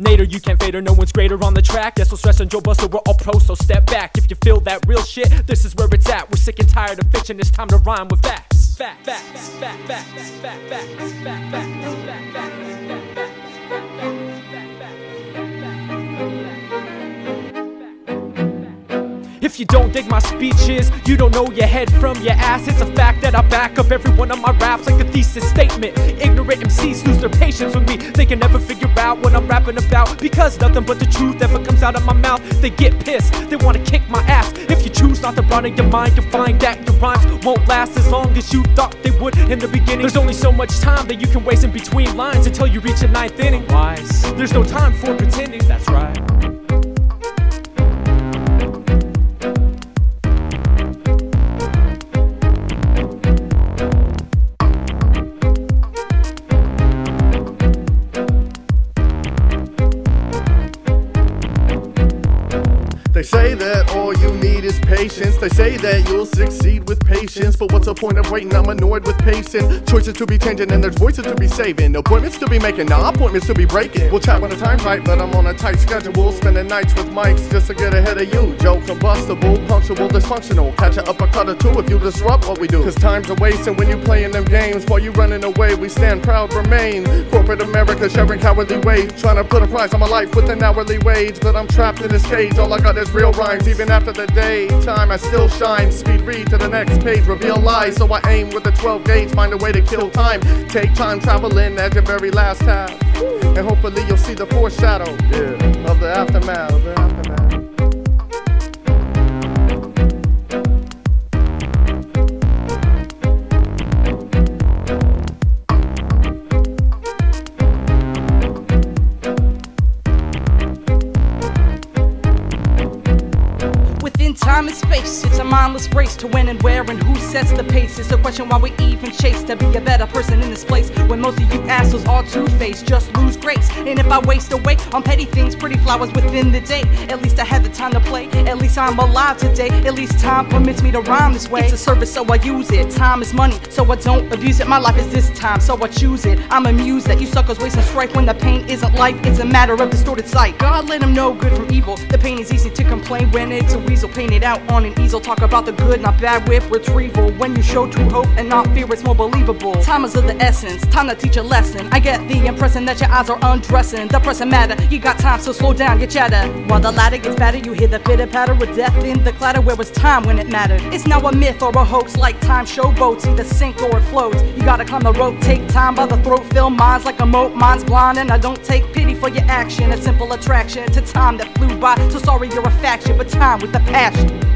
Nader, you can't fade her, no one's greater on the track. Yes, so stress and Joe Busto, we're all pro, so step back. If you feel that real shit, this is where it's at. We're sick and tired of fiction, it's time to rhyme with facts. Facts, facts, facts, facts, facts, facts, facts, facts, facts, facts. If you don't dig my speeches, you don't know your head from your ass. It's a fact that I back up every one of my raps like a thesis statement. Ignorant MCs lose their patience with me. They can never figure out what I'm rapping about because nothing but the truth ever comes out of my mouth. They get pissed, they wanna kick my ass. If you choose not to broaden your mind, you'll find that your rhymes won't last as long as you thought they would in the beginning. There's only so much time that you can waste in between lines until you reach a ninth inning. Wise. There's no time for pretending. That's right. All you need is patience. They say that you'll succeed with patience. But what's the point of waiting? I'm annoyed with pacing. Choices to be changing and there's voices to be saving. Appointments to be making, not appointments to be breaking. We'll chat when the time's right, but I'm on a tight schedule. Spending nights with mics just to get ahead of you. Joe combustible, punctual, dysfunctional. Catch up a uppercut or two if you disrupt what we do. Cause time's a waste, and when you playing them games. While you running away, we stand proud, remain. Corporate America sharing cowardly ways. Trying to put a price on my life with an hourly wage. But I'm trapped in this cage. All I got is real rhymes. Even after the daytime, I still shine. Speed read to the next page, reveal lies. So I aim with the 12 gauge, find a way to kill time. Take time traveling at your very last tab. And hopefully you'll see the foreshadow yeah, of the aftermath. Of the aftermath. Within time and space, it's a mindless race to when and where and who sets the pace. It's a question why we even chase to be a better person in this place. When most of you assholes are two faced, just lose grace. And if I waste away on petty things, pretty flowers within the day, at least I had the time to play. At least I'm alive today. At least time permits me to rhyme this way. It's a service, so I use it. Time is money, so I don't abuse it. My life is this time, so I choose it. I'm amused that you suckers wasting strife when the pain isn't life. It's a matter of distorted sight. God let him know good from evil. The pain is easy to complain when it's a weasel painted out on an easel. Talk about the good, not bad with retrieval. When you show true hope and not fear, it's more believable. Time is of the essence, time to teach a lesson. I get the impression that your eyes are undressing. The present matter, you got time, so slow down your chatter. While the ladder gets fatter, you hear the pitter patter with death in the clatter. Where was time when it mattered? It's now a myth or a hoax, like time showboats, either sink or it floats. You gotta climb the rope, take time by the throat, fill minds like a moat. Mine's blind, and I don't take pity for your action. A simple attraction to time that flew by. So sorry you're a faction, but time was the left.